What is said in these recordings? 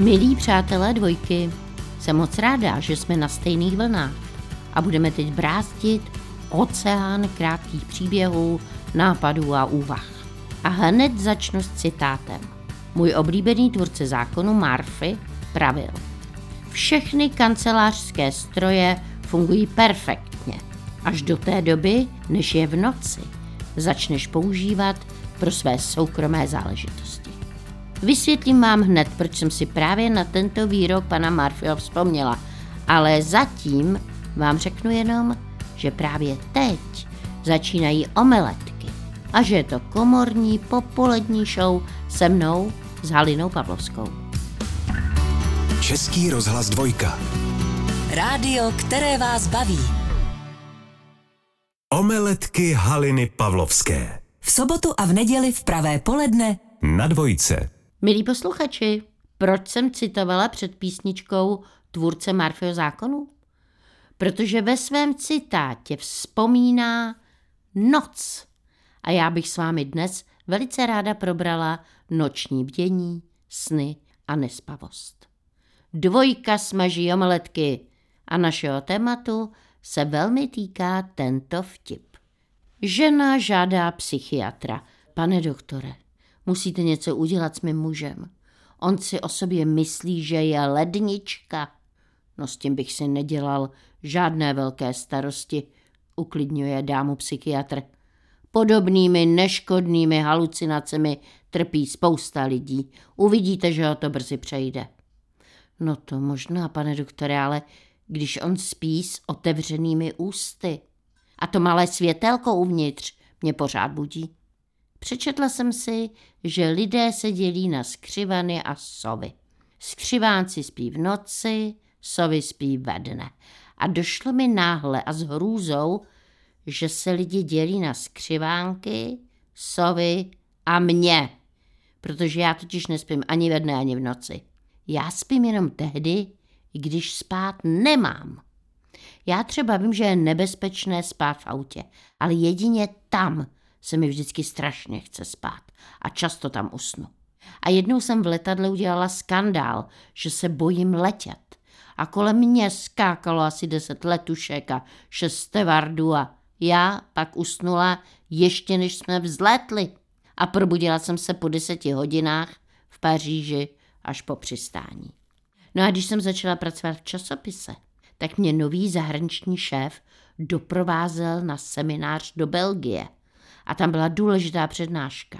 Milí přátelé dvojky, jsem moc ráda, že jsme na stejných vlnách a budeme teď brázdit oceán krátkých příběhů, nápadů a úvah. A hned začnu s citátem. Můj oblíbený tvůrce zákonu Murphy pravil. Všechny kancelářské stroje fungují perfektně, až do té doby, než je v noci začneš používat pro své soukromé záležitosti. Vysvětlím vám hned, proč jsem si právě na tento výrok pana Murphyho vzpomněla, ale zatím vám řeknu jenom, že právě teď začínají omeletky a že je to komorní popolední show se mnou s Halinou Pavlovskou. Český rozhlas dvojka. Rádio, které vás baví. Omeletky Haliny Pavlovské. V sobotu a v neděli v pravé poledne Na dvojce. Milí posluchači, proč jsem citovala před písničkou tvůrce Murphyho zákonu? Protože ve svém citátě vzpomíná noc. A já bych s vámi dnes velice ráda probrala noční bdění, sny a nespavost. Dvojka smaží omeletky a našeho tématu se velmi týká tento vtip. Žena žádá psychiatra. Pane doktore, musíte něco udělat s mým mužem. On si o sobě myslí, že je lednička. No s tím bych si nedělal žádné velké starosti, uklidňuje dámu psychiatr. Podobnými neškodnými halucinacemi trpí spousta lidí. Uvidíte, že ho to brzy přejde. No to možná, pane doktore, ale když on spí s otevřenými ústy a to malé světelko uvnitř mě pořád budí. Přečetla jsem si, že lidé se dělí na skřivany a sovy. Skřivánci spí v noci, sovy spí ve dne. A došlo mi náhle a s hrůzou, že se lidi dělí na skřivánky, sovy a mě. Protože já totiž nespím ani ve dne, ani v noci. Já spím jenom tehdy, když spát nemám. Já třeba vím, že je nebezpečné spát v autě, ale jedině tam se mi vždycky strašně chce spát a často tam usnu. A jednou jsem v letadle udělala skandál, že se bojím letět. A kolem mě skákalo asi deset letušek a šest stevardů a já pak usnula ještě než jsme vzlétli. A probudila jsem se po deseti hodinách v Paříži až po přistání. No a když jsem začala pracovat v časopise, tak mě nový zahraniční šéf doprovázel na seminář do Belgie. A tam byla důležitá přednáška.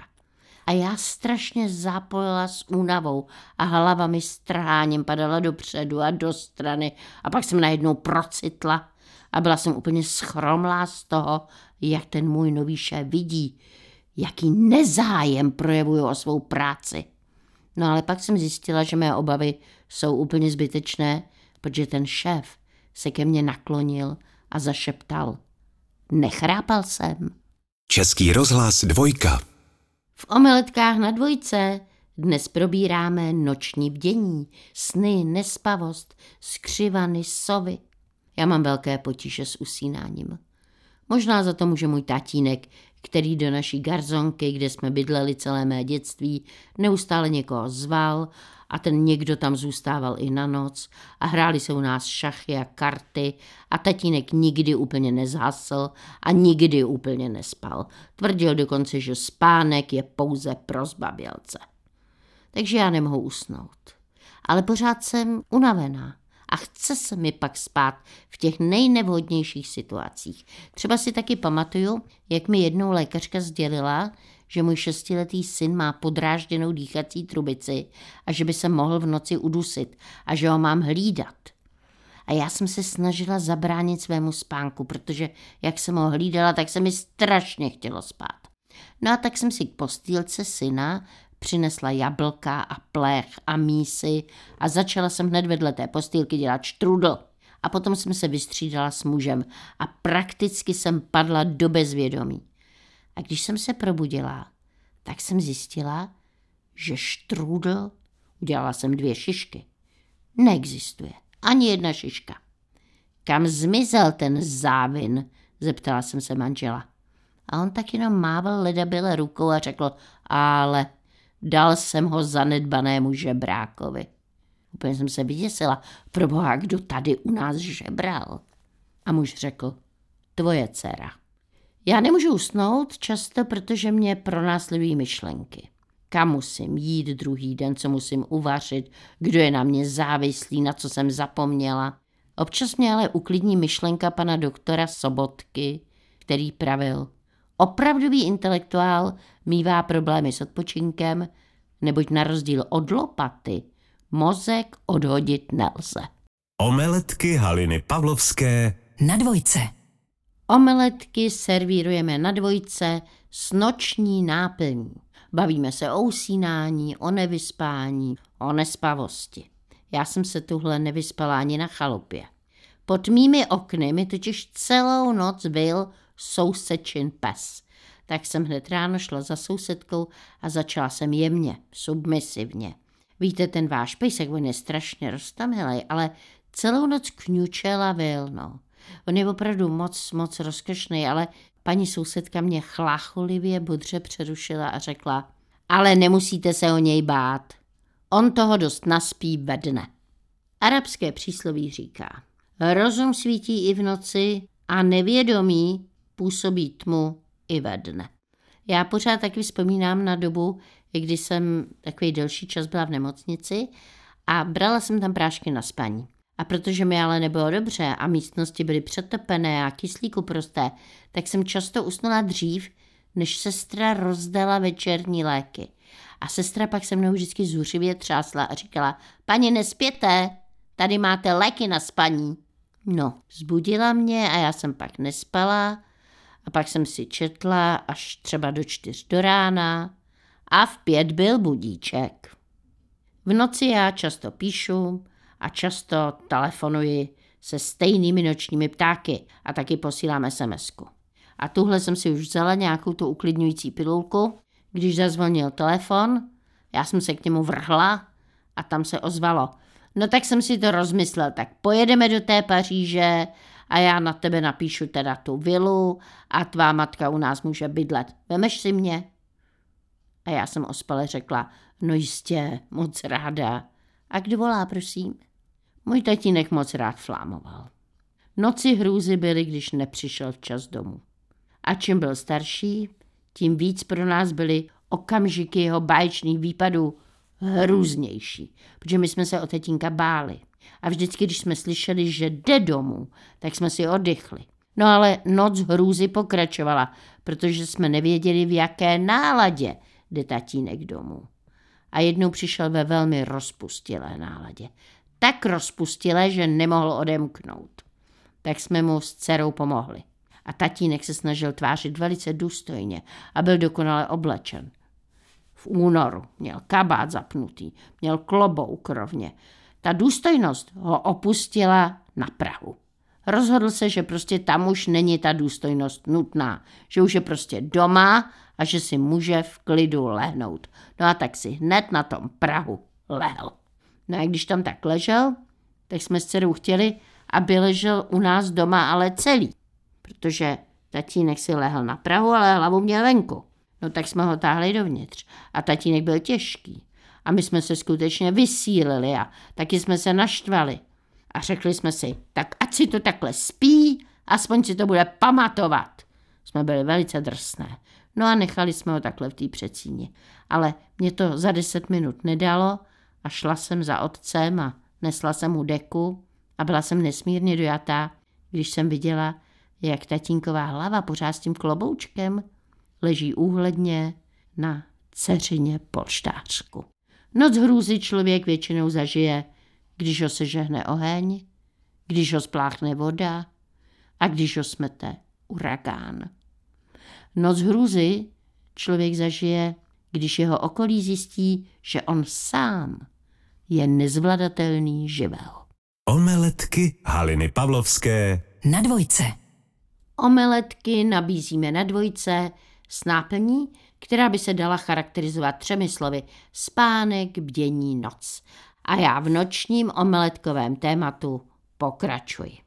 A já strašně zapojila s únavou a hlava mi strháním padala dopředu a do strany a pak jsem najednou procitla a byla jsem úplně schromlá z toho, jak ten můj nový šéf vidí, jaký nezájem projevuju o svou práci. No ale pak jsem zjistila, že mé obavy jsou úplně zbytečné, protože ten šéf se ke mně naklonil a zašeptal. Nechrápal jsem. Český rozhlas dvojka. V omeletkách na dvojce dnes probíráme noční bdění, sny, nespavost, skřivany, sovy. Já mám velké potíže s usínáním. Možná za to může můj tatínek, který do naší garzonky, kde jsme bydleli celé mé dětství, neustále někoho zval a ten někdo tam zůstával i na noc a hráli se u nás šachy a karty a tatínek nikdy úplně nezhasl a nikdy úplně nespal. Tvrdil dokonce, že spánek je pouze pro zbabělce. Takže já nemohu usnout. Ale pořád jsem unavená a chce se mi pak spát v těch nejnevhodnějších situacích. Třeba si taky pamatuju, jak mi jednou lékařka sdělila, že můj šestiletý syn má podrážděnou dýchací trubici a že by se mohl v noci udusit a že ho mám hlídat. A já jsem se snažila zabránit svému spánku, protože jak jsem ho hlídala, tak se mi strašně chtělo spát. No a tak jsem si k postýlce syna přinesla jablka a plech a mísy a začala jsem hned vedle té postýlky dělat štrudl. A potom jsem se vystřídala s mužem a prakticky jsem padla do bezvědomí. A když jsem se probudila, tak jsem zjistila, že štrůdl, udělala jsem dvě šišky, neexistuje. Ani jedna šiška. Kam zmizel ten závin? zeptala jsem se manžela. A on tak jenom mával ledabile rukou a řekl, ale dal jsem ho zanedbanému žebrákovi. Úplně jsem se vyděsila. Proboha, kdo tady u nás žebral? A muž řekl, tvoje dcera. Já nemůžu usnout často, protože mě pronásledují myšlenky. Kam musím jít druhý den, co musím uvařit, kdo je na mě závislý, na co jsem zapomněla. Občas mě ale uklidní myšlenka pana doktora Sobotky, který pravil. Opravdový intelektuál mývá problémy s odpočinkem, neboť na rozdíl od lopaty mozek odhodit nelze. Omeletky Haliny Pavlovské Na dvojce. Omeletky servírujeme na dvojce s noční náplní. Bavíme se o usínání, o nevyspání, o nespavosti. Já jsem se tuhle nevyspala ani na chalupě. Pod mými okny mi totiž celou noc byl sousečin pes. Tak jsem hned ráno šla za sousedkou a začala jsem jemně, submisivně. Víte, ten váš pejsek, on je strašně roztamilej, ale celou noc kňučel a vyl, no. On je opravdu moc, moc rozkošný, ale paní sousedka mě chlácholivě bodře přerušila a řekla, ale nemusíte se o něj bát. On toho dost naspí ve dne. Arabské přísloví říká, rozum svítí i v noci a nevědomí působí tmu i ve dne. Já pořád taky vzpomínám na dobu, kdy jsem takový delší čas byla v nemocnici a brala jsem tam prášky na spaní. A protože mi ale nebylo dobře a místnosti byly přetopené a kyslíku prosté, tak jsem často usnula dřív, než sestra rozdala večerní léky. A sestra pak se mnou vždycky zuřivě třásla a říkala, paní nespěte, tady máte léky na spaní. No, zbudila mě a já jsem pak nespala a pak jsem si četla až třeba do čtyř do rána a v pět byl budíček. V noci já často píšu a často telefonuji se stejnými nočními ptáky a taky posílám sms -ku. A tuhle jsem si už vzala nějakou tu uklidňující pilulku. Když zazvonil telefon, já jsem se k němu vrhla a tam se ozvalo. No tak jsem si to rozmyslel, tak pojedeme do té Paříže a já na tebe napíšu teda tu vilu a tvá matka u nás může bydlet. Vemeš si mě? A já jsem ospale řekla, no jistě, moc ráda. A kdo volá, prosím? Můj tatínek moc rád flámoval. Noci hrůzy byly, když nepřišel včas domů. A čím byl starší, tím víc pro nás byly okamžiky jeho báječných výpadů hrůznější, protože my jsme se o tatínka báli. A vždycky, když jsme slyšeli, že jde domů, tak jsme si oddychli. No ale noc hrůzy pokračovala, protože jsme nevěděli, v jaké náladě jde tatínek domů. A jednou přišel ve velmi rozpustilé náladě. Tak rozpustilé, že nemohl odemknout. Tak jsme mu s dcerou pomohli. A tatínek se snažil tvářit velice důstojně a byl dokonale oblečen. V únoru měl kabát zapnutý, měl klobouk rovně. Ta důstojnost ho opustila na Prahu. Rozhodl se, že prostě tam už není ta důstojnost nutná, že už je prostě doma a že si může v klidu lehnout. No a tak si hned na tom Prahu lehl. No a když tam tak ležel, tak jsme s dcerou chtěli, aby ležel u nás doma ale celý, protože tatínek si lehl na Prahu, ale hlavu měl venku. No tak jsme ho táhli dovnitř a tatínek byl těžký. A my jsme se skutečně vysílili a taky jsme se naštvali. A řekli jsme si, tak ať si to takhle spí, aspoň si to bude pamatovat. Jsme byli velice drsné. No a nechali jsme ho takhle v té přecíně. Ale mě to za deset minut nedalo a šla jsem za otcem a nesla jsem mu deku a byla jsem nesmírně dojatá, když jsem viděla, jak tatínková hlava pořád s tím kloboučkem leží úhledně na ceřině polštářku. Noc hrůzy člověk většinou zažije, když ho sežehne oheň, když ho spláchne voda a když ho smete uragán. Noc hrůzy člověk zažije, když jeho okolí zjistí, že on sám je nezvladatelný živel. Omeletky Haliny Pavlovské Na dvojce. Omeletky nabízíme na dvojce s náplní, která by se dala charakterizovat třemi slovy spánek, bdění, noc. A já v nočním omeletkovém tématu pokračuji.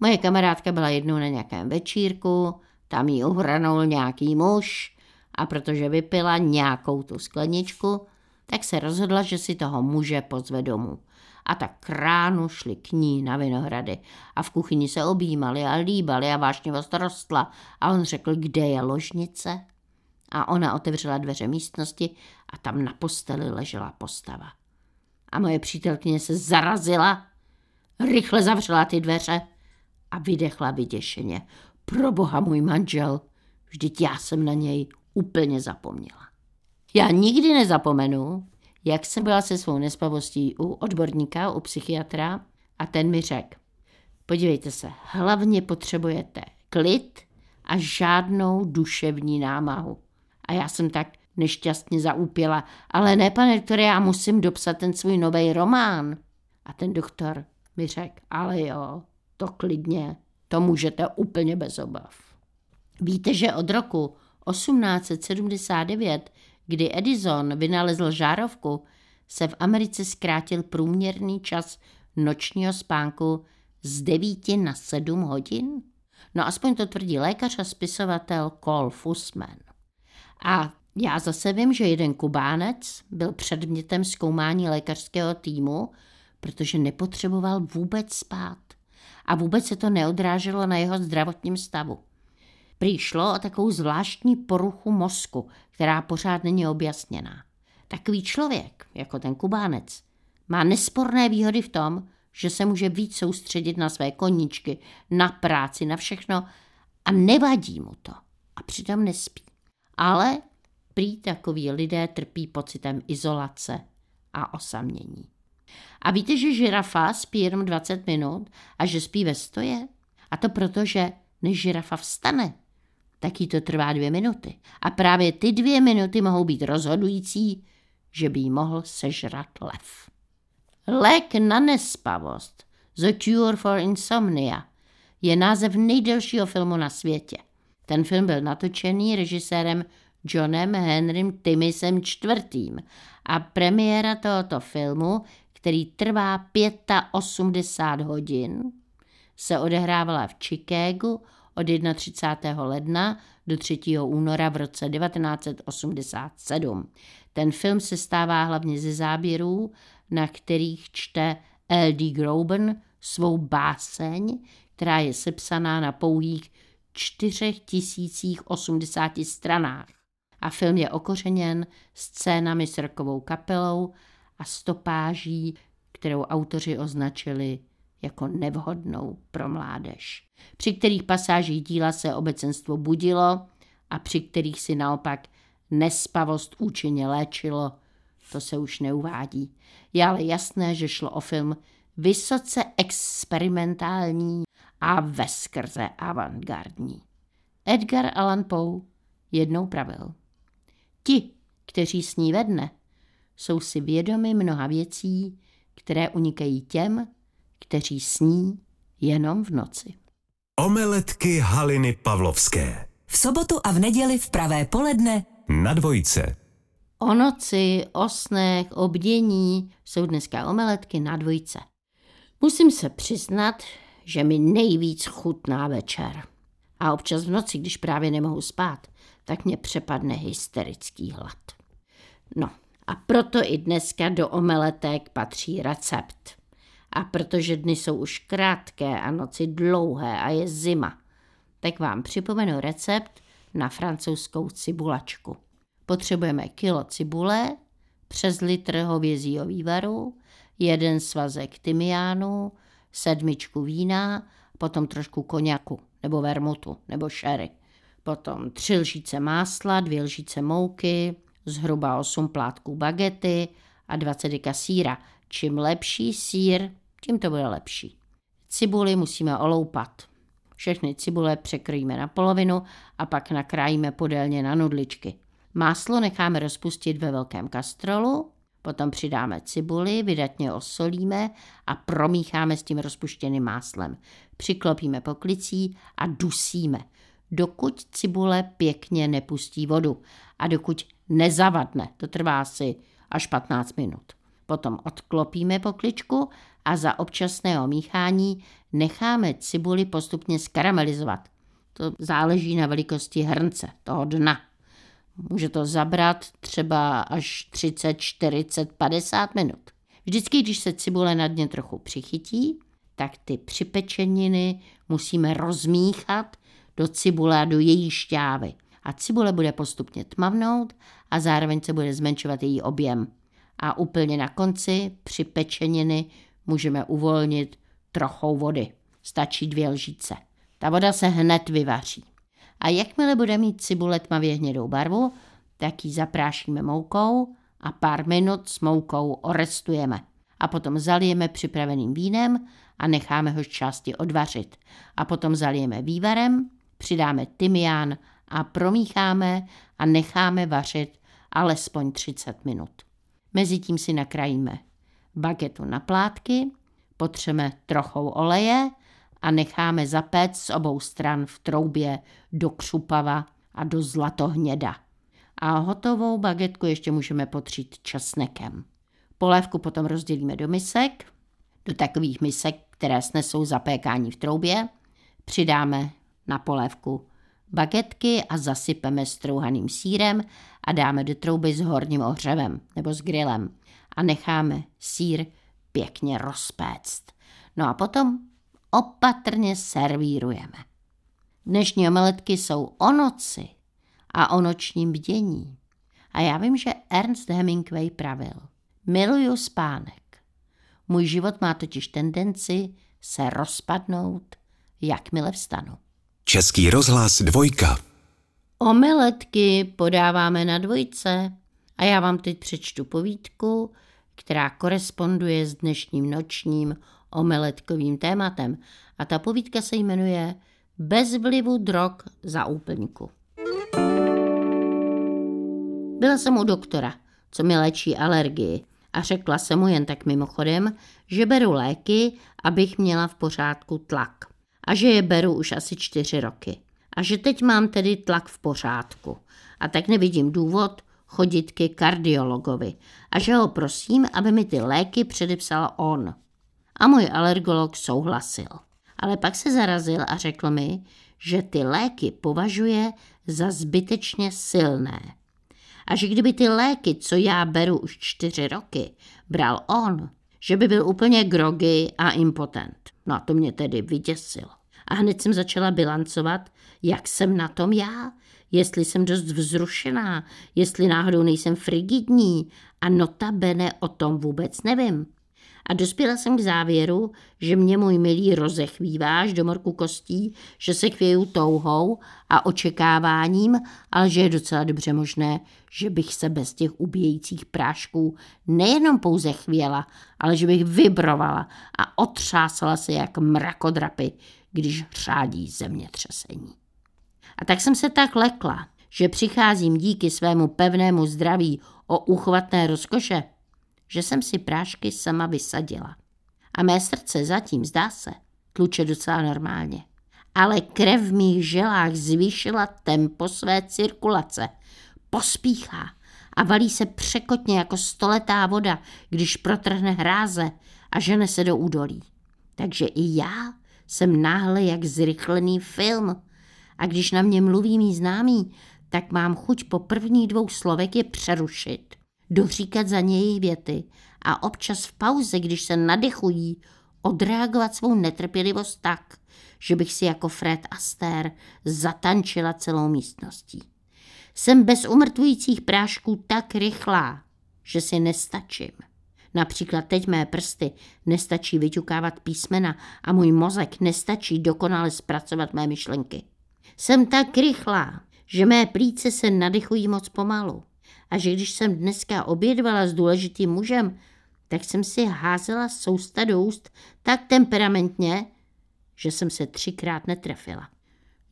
Moje kamarádka byla jednou na nějakém večírku, tam jí uhranul nějaký muž a protože vypila nějakou tu skleničku, tak se rozhodla, že si toho muže pozve domů. A tak k ránu šli k ní na Vinohrady a v kuchyni se objímali a líbali a vášnivost rostla a on řekl, kde je ložnice. A ona otevřela dveře místnosti a tam na posteli ležela postava. A moje přítelkyně se zarazila, rychle zavřela ty dveře a vydechla vyděšeně. Pro boha můj manžel, vždyť já jsem na něj úplně zapomněla. Já nikdy nezapomenu, jak jsem byla se svou nespavostí u odborníka, u psychiatra a ten mi řekl, podívejte se, hlavně potřebujete klid a žádnou duševní námahu. A já jsem tak nešťastně zaúpěla, ale ne, pane doktore, já musím dopsat ten svůj nový román. A ten doktor mi řekl, ale jo, to klidně, to můžete úplně bez obav. Víte, že od roku 1879 kdy Edison vynalezl žárovku, se v Americe zkrátil průměrný čas nočního spánku z 9 na 7 hodin? No aspoň to tvrdí lékař a spisovatel Cole Fussman. A já zase vím, že jeden Kubánec byl předmětem zkoumání lékařského týmu, protože nepotřeboval vůbec spát. A vůbec se to neodráželo na jeho zdravotním stavu. Prý šlo o takovou zvláštní poruchu mozku, která pořád není objasněná. Takový člověk, jako ten Kubánec, má nesporné výhody v tom, že se může víc soustředit na své koníčky, na práci, na všechno a nevadí mu to. A přitom nespí. Ale prý takoví lidé trpí pocitem izolace a osamění. A víte, že žirafa spí jenom 20 minut a že spí ve stoje? A to proto, že než žirafa vstane, taky to trvá dvě minuty. A právě ty dvě minuty mohou být rozhodující, že by jí mohl sežrat lev. Lék na nespavost, The Cure for Insomnia, je název nejdelšího filmu na světě. Ten film byl natočený režisérem Johnem Henrym Timisem IV. A premiéra tohoto filmu, který trvá 85 hodin, se odehrávala v Chicagu od 31. ledna do 3. února v roce 1987. Ten film se stává hlavně ze záběrů, na kterých čte L.D. Groban svou báseň, která je sepsaná na pouhých 4080 stranách. A film je okořeněn scénami s rokovou kapelou a stopáží, kterou autoři označili jako nevhodnou pro mládež, při kterých pasážích díla se obecenstvo budilo a při kterých si naopak nespavost účinně léčilo, to se už neuvádí. Je ale jasné, že šlo o film vysoce experimentální a veskrze avantgardní. Edgar Allan Poe jednou pravil. Ti, kteří sní ve dne, jsou si vědomi mnoha věcí, které unikají těm, kteří sní jenom v noci. Omeletky Haliny Pavlovské. V sobotu a v neděli v pravé poledne Na dvojce. O noci, o snech, o bdění jsou dneska omeletky na dvojce. Musím se přiznat, že mi nejvíc chutná večer. A občas v noci, když právě nemohu spát, tak mě přepadne hysterický hlad. No a proto i dneska do omeletek patří recept. A protože dny jsou už krátké a noci dlouhé a je zima, tak vám připomenu recept na francouzskou cibulačku. Potřebujeme kilo cibule, přes litr hovězího vývaru, jeden svazek tymiánu, sedmičku vína, potom trošku koněku nebo vermutu nebo šery. Potom tři lžíce másla, dvě lžíce mouky, zhruba 8 plátků bagety a 20 deka síra. Čím lepší sír, tím to bude lepší. Cibuli musíme oloupat. Všechny cibule překrojíme na polovinu a pak nakrájíme podélně na nudličky. Máslo necháme rozpustit ve velkém kastrolu, potom přidáme cibuli, vydatně osolíme a promícháme s tím rozpuštěným máslem. Přiklopíme poklicí a dusíme, dokud cibule pěkně nepustí vodu a dokud nezavadne. To trvá asi až 15 minut. Potom odklopíme pokličku a za občasného míchání necháme cibuli postupně skaramelizovat. To záleží na velikosti hrnce, toho dna. Může to zabrat třeba až 30, 40, 50 minut. Vždycky, když se cibule na dně trochu přichytí, tak ty připečeniny musíme rozmíchat do cibule a do její šťávy. A cibule bude postupně tmavnout a zároveň se bude zmenšovat její objem. A úplně na konci při pečeniny můžeme uvolnit trochou vody. Stačí dvě lžíce. Ta voda se hned vyvaří. A jakmile bude mít cibule tmavě hnědou barvu, tak ji zaprášíme moukou a pár minut s moukou orestujeme. A potom zalijeme připraveným vínem a necháme ho z části odvařit. A potom zalijeme vývarem, přidáme tymián a promícháme a necháme vařit alespoň 30 minut. Mezitím si nakrájíme bagetu na plátky, potřeme trochou oleje a necháme zapéct z obou stran v troubě do křupava a do zlatohněda. A hotovou bagetku ještě můžeme potřít česnekem. Polévku potom rozdělíme do misek, do takových misek, které snesou zapékání v troubě. Přidáme na polévku bagetky a zasypeme strouhaným sírem a dáme do trouby s horním ohřevem nebo s grilem a necháme sír pěkně rozpéct. No a potom opatrně servírujeme. Dnešní omeletky jsou o noci a o nočním bdění. A já vím, že Ernst Hemingway pravil. Miluju spánek. Můj život má totiž tendenci se rozpadnout, jakmile vstanu. Český rozhlas dvojka. Omeletky podáváme na dvojce a já vám teď přečtu povídku, která koresponduje s dnešním nočním omeletkovým tématem. A ta povídka se jmenuje Bez vlivu drog za úplňku. Byla jsem u doktora, co mi léčí alergii a řekla jsem mu jen tak mimochodem, že beru léky, abych měla v pořádku tlak. A že je beru už asi čtyři roky. A že teď mám tedy tlak v pořádku. A tak nevidím důvod chodit ke kardiologovi. A že ho prosím, aby mi ty léky předepsal on. A můj alergolog souhlasil. Ale pak se zarazil a řekl mi, že ty léky považuje za zbytečně silné. A že kdyby ty léky, co já beru už čtyři roky, bral on, že by byl úplně grogy a impotent. No a to mě tedy vyděsilo. A hned jsem začala bilancovat, jak jsem na tom já, jestli jsem dost vzrušená, jestli náhodou nejsem frigidní a notabene o tom vůbec nevím. A dospěla jsem k závěru, že mě můj milý rozechvívá až do morku kostí, že se chvěju touhou a očekáváním, ale že je docela dobře možné, že bych se bez těch ubíjejících prášků nejenom pouze chvěla, ale že bych vibrovala a otřásala se jak mrakodrapy, když řádí zemětřesení. A tak jsem se tak lekla, že přicházím díky svému pevnému zdraví o úchvatné rozkoše, že jsem si prášky sama vysadila. A mé srdce zatím, zdá se, tluče docela normálně. Ale krev v mých želách zvýšila tempo své cirkulace. Pospíchá a valí se překotně jako stoletá voda, když protrhne hráze a žene se do údolí. Takže i já jsem náhle jak zrychlený film. A když na mě mluví mý známý, tak mám chuť po prvních dvou slovek je přerušit doříkat za něj věty a občas v pauze, když se nadechují, odreagovat svou netrpělivost tak, že bych si jako Fred Astaire zatančila celou místností. Jsem bez umrtvujících prášků tak rychlá, že si nestačím. Například teď mé prsty nestačí vyťukávat písmena a můj mozek nestačí dokonale zpracovat mé myšlenky. Jsem tak rychlá, že mé plíce se nadechují moc pomalu a že když jsem dneska obědvala s důležitým mužem, tak jsem si házela sousta do úst tak temperamentně, že jsem se třikrát netrefila.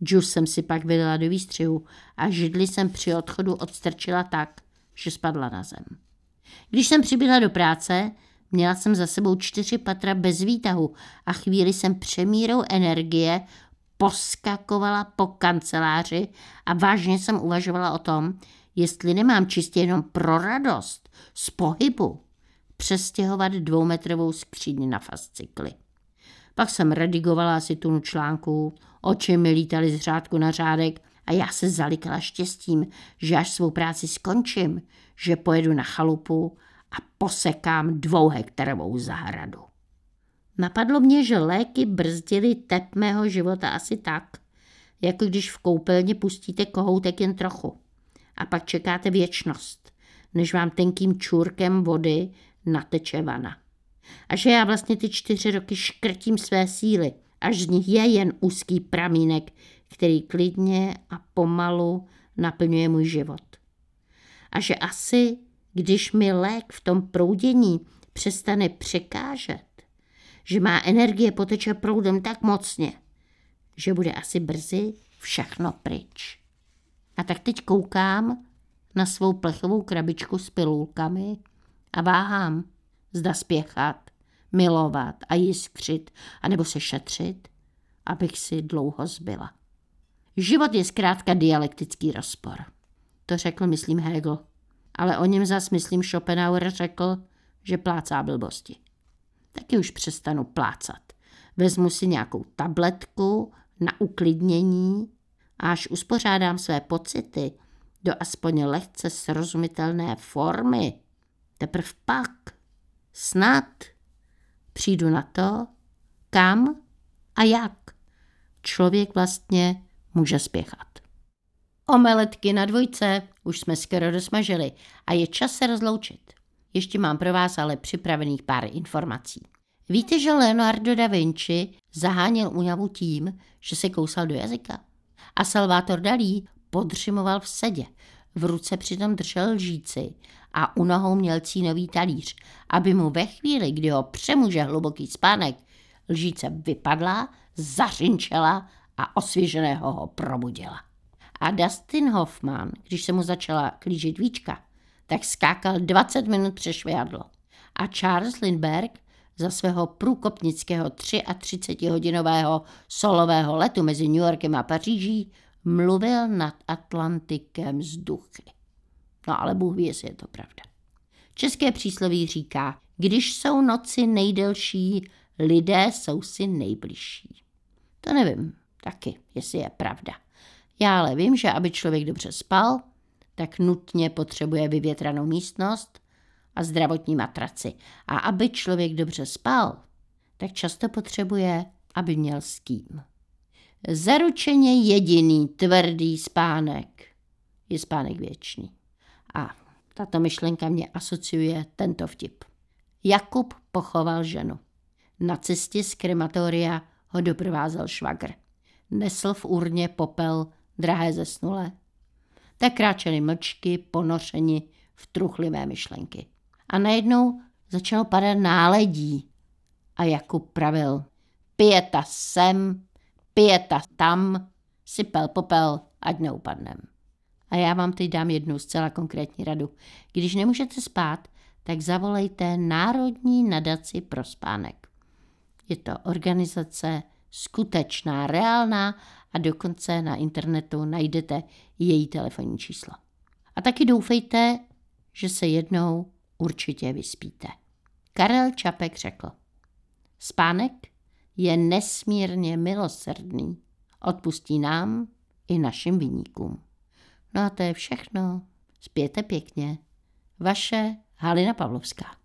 Džus jsem si pak vylila do výstřihu a židli jsem při odchodu odstrčila tak, že spadla na zem. Když jsem přibyla do práce, měla jsem za sebou čtyři patra bez výtahu a chvíli jsem přemírou energie poskakovala po kanceláři a vážně jsem uvažovala o tom, jestli nemám čistě jenom pro radost z pohybu přestěhovat dvoumetrovou skříň na fascykly. Pak jsem redigovala asi tunu článků, oči mi lítaly z řádku na řádek A já se zalikala štěstím, že až svou práci skončím, že pojedu na chalupu a posekám dvouhektarovou zahradu. Napadlo mě, že léky brzdily tep mého života asi tak, jako když v koupelně pustíte kohoutek jen trochu a pak čekáte věčnost, než vám tenkým čůrkem vody nateče vana. A že já vlastně ty čtyři roky škrtím své síly, až z nich je jen úzký pramínek, který klidně a pomalu naplňuje můj život. A že asi, když mi lék v tom proudění přestane překážet, že má energie poteče proudem tak mocně, že bude asi brzy všechno pryč. A tak teď koukám na svou plechovou krabičku s pilulkami a váhám, zda spěchat, milovat a jiskřit, anebo se šetřit, abych si dlouho zbyla. Život je zkrátka dialektický rozpor. To řekl, myslím, Hegel. Ale o něm zas, myslím, Schopenhauer řekl, že plácá blbosti. Taky už přestanu plácat. Vezmu si nějakou tabletku na uklidnění a až uspořádám své pocity do aspoň lehce srozumitelné formy, teprve pak snad přijdu na to, kam a jak člověk vlastně může spěchat. Omeletky na dvojce už jsme skoro dosmažili a je čas se rozloučit. Ještě mám pro vás ale připravených pár informací. Víte, že Leonardo da Vinci zaháněl únavu tím, že se kousal do jazyka? A Salvator Dalí podřimoval v sedě. V ruce přitom držel lžíci a u nohou měl cínový talíř, aby mu ve chvíli, kdy ho přemůže hluboký spánek, lžíce vypadla, zařinčela a osvěženého ho probudila. A Dustin Hoffman, když se mu začala klížit víčka, tak skákal 20 minut přešvihadlo. A Charles Lindbergh za svého průkopnického 33-hodinového solového letu mezi New Yorkem a Paříží mluvil nad Atlantikem z duchy. No ale Bůh ví, jestli je to pravda. České přísloví říká, když jsou noci nejdelší, lidé jsou si nejbližší. To nevím taky, jestli je pravda. Já ale vím, že aby člověk dobře spal, tak nutně potřebuje vyvětranou místnost a zdravotní matraci. A aby člověk dobře spal, tak často potřebuje, aby měl s kým. Zaručeně jediný tvrdý spánek je spánek věčný. A tato myšlenka mě asociuje tento vtip. Jakub pochoval ženu. Na cestě z krematoria ho doprovázel švagr. Nesl v urně popel drahé zesnulé. Tak kráčeli mlčky, ponořeni v truchlivé myšlenky. A najednou začalo padat náledí. A Jakub pravil, pěta sem, pěta tam, sypel popel, ať neupadnem. A já vám teď dám jednu zcela konkrétní radu. Když nemůžete spát, tak zavolejte Národní nadaci pro spánek. Je to organizace skutečná, reálná a dokonce na internetu najdete její telefonní číslo. A taky doufejte, že se jednou určitě vyspíte. Karel Čapek řekl, spánek je nesmírně milosrdný, odpustí nám i našim vyníkům. No a to je všechno. Spěte pěkně. Vaše Halina Pavlovská.